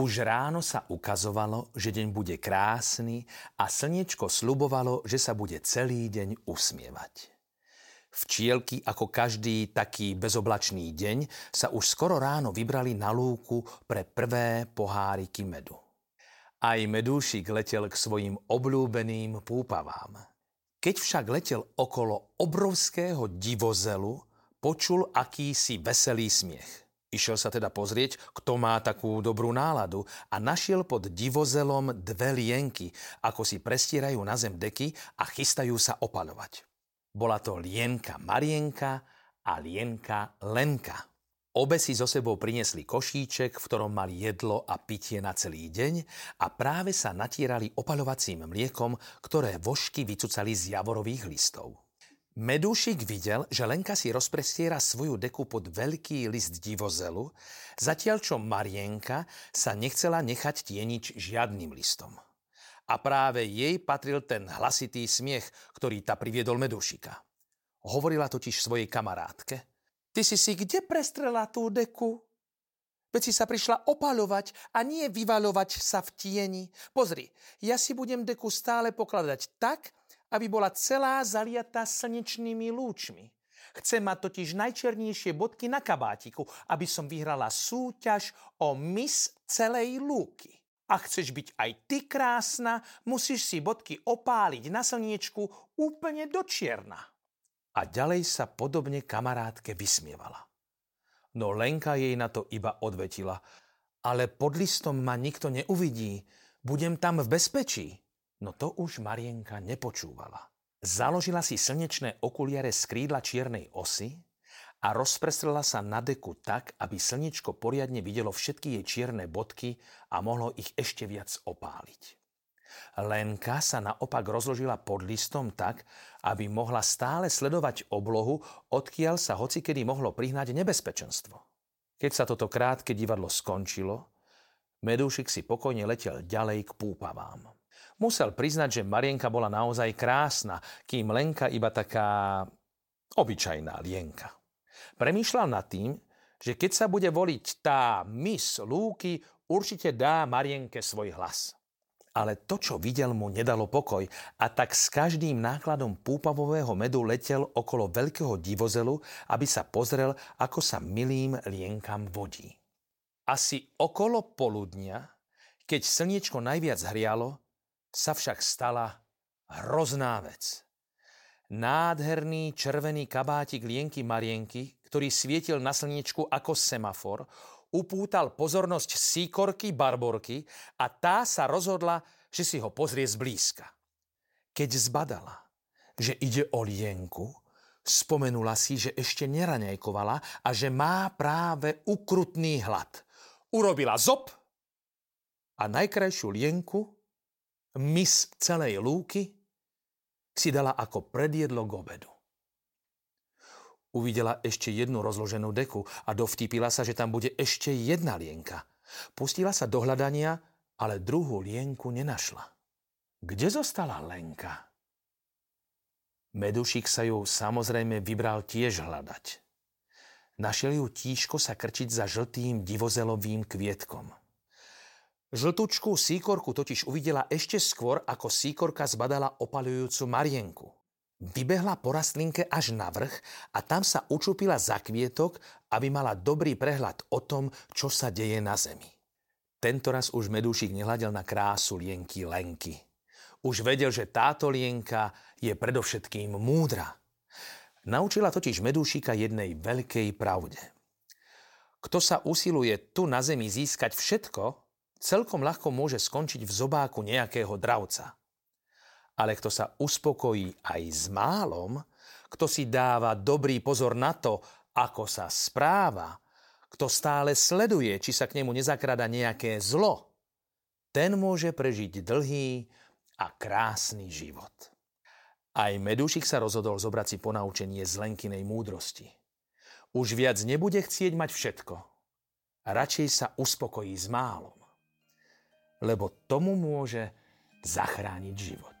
Už ráno sa ukazovalo, že deň bude krásny a slniečko slubovalo, že sa bude celý deň usmievať. Včielky, ako každý taký bezoblačný deň, sa už skoro ráno vybrali na lúku pre prvé poháriky medu. Aj medúšik letel k svojim obľúbeným púpavám. Keď však letel okolo obrovského divozelu, počul akýsi veselý smiech. Išiel sa teda pozrieť, kto má takú dobrú náladu a našiel pod divozelom dve lienky, ako si prestierajú na zem deky a chystajú sa opalovať. Bola to lienka Marienka a lienka Lenka. Obe si so sebou priniesli košíček, v ktorom mali jedlo a pitie na celý deň a práve sa natierali opalovacím mliekom, ktoré vošky vycucali z javorových listov. Medúšik videl, že Lenka si rozprestiera svoju deku pod veľký list divozelu, zatiaľ čo Marienka sa nechcela nechať tieniť žiadnym listom. A práve jej patril ten hlasitý smiech, ktorý ta priviedol Medúšika. Hovorila totiž svojej kamarátke. Ty si si kde prestrela tú deku? Veď si sa prišla opalovať a nie vyvalovať sa v tieni. Pozri, ja si budem deku stále pokladať tak, aby bola celá zaliatá slnečnými lúčmi. Chcem mať totiž najčernejšie bodky na kabátiku, aby som vyhrala súťaž o mis celej lúky. A chceš byť aj ty krásna, musíš si bodky opáliť na slniečku úplne do čierna. A ďalej sa podobne kamarátke vysmievala. No Lenka jej na to iba odvetila. Ale pod listom ma nikto neuvidí. Budem tam v bezpečí. No to už Marienka nepočúvala. Založila si slnečné okuliare z krídla čiernej osy a rozprestrela sa na deku tak, aby slnečko poriadne videlo všetky jej čierne bodky a mohlo ich ešte viac opáliť. Lenka sa naopak rozložila pod listom tak, aby mohla stále sledovať oblohu, odkiaľ sa hocikedy mohlo prihnať nebezpečenstvo. Keď sa toto krátke divadlo skončilo, Medúšik si pokojne letel ďalej k púpavám. Musel priznať, že Marienka bola naozaj krásna, kým Lenka iba taká obyčajná lienka. Premýšľal nad tým, že keď sa bude voliť tá mis Lúky, určite dá Marienke svoj hlas. Ale to, čo videl, mu nedalo pokoj a tak s každým nákladom púpavového medu letel okolo veľkého divozelu, aby sa pozrel, ako sa milým lienkam vodí. Asi okolo poludnia, keď slniečko najviac hrialo, sa však stala hrozná vec. Nádherný červený kabátik Lienky Marienky, ktorý svietil na slniečku ako semafor, upútal pozornosť síkorky Barborky a tá sa rozhodla, že si ho pozrie zblízka. Keď zbadala, že ide o Lienku, spomenula si, že ešte neraňajkovala a že má práve ukrutný hlad. Urobila zop a najkrajšiu Lienku mis celej lúky si dala ako predjedlo k obedu. Uvidela ešte jednu rozloženú deku a dovtípila sa, že tam bude ešte jedna lienka. Pustila sa do hľadania, ale druhú lienku nenašla. Kde zostala Lenka? Medušik sa ju samozrejme vybral tiež hľadať. Našiel ju tížko sa krčiť za žltým divozelovým kvietkom. Žltučku síkorku totiž uvidela ešte skôr, ako síkorka zbadala opalujúcu Marienku. Vybehla po rastlinke až na vrch a tam sa učupila za kvietok, aby mala dobrý prehľad o tom, čo sa deje na zemi. Tentoraz už medúšik nehľadel na krásu lienky Lenky. Už vedel, že táto lienka je predovšetkým múdra. Naučila totiž medúšika jednej veľkej pravde. Kto sa usiluje tu na zemi získať všetko, celkom ľahko môže skončiť v zobáku nejakého dravca. Ale kto sa uspokojí aj s málom, kto si dáva dobrý pozor na to, ako sa správa, kto stále sleduje, či sa k nemu nezakrada nejaké zlo, ten môže prežiť dlhý a krásny život. Aj Medúšik sa rozhodol zobrať si ponaučenie z Lenkinej múdrosti. Už viac nebude chcieť mať všetko. Radšej sa uspokojí s málom. Lebo tomu môže zachrániť život.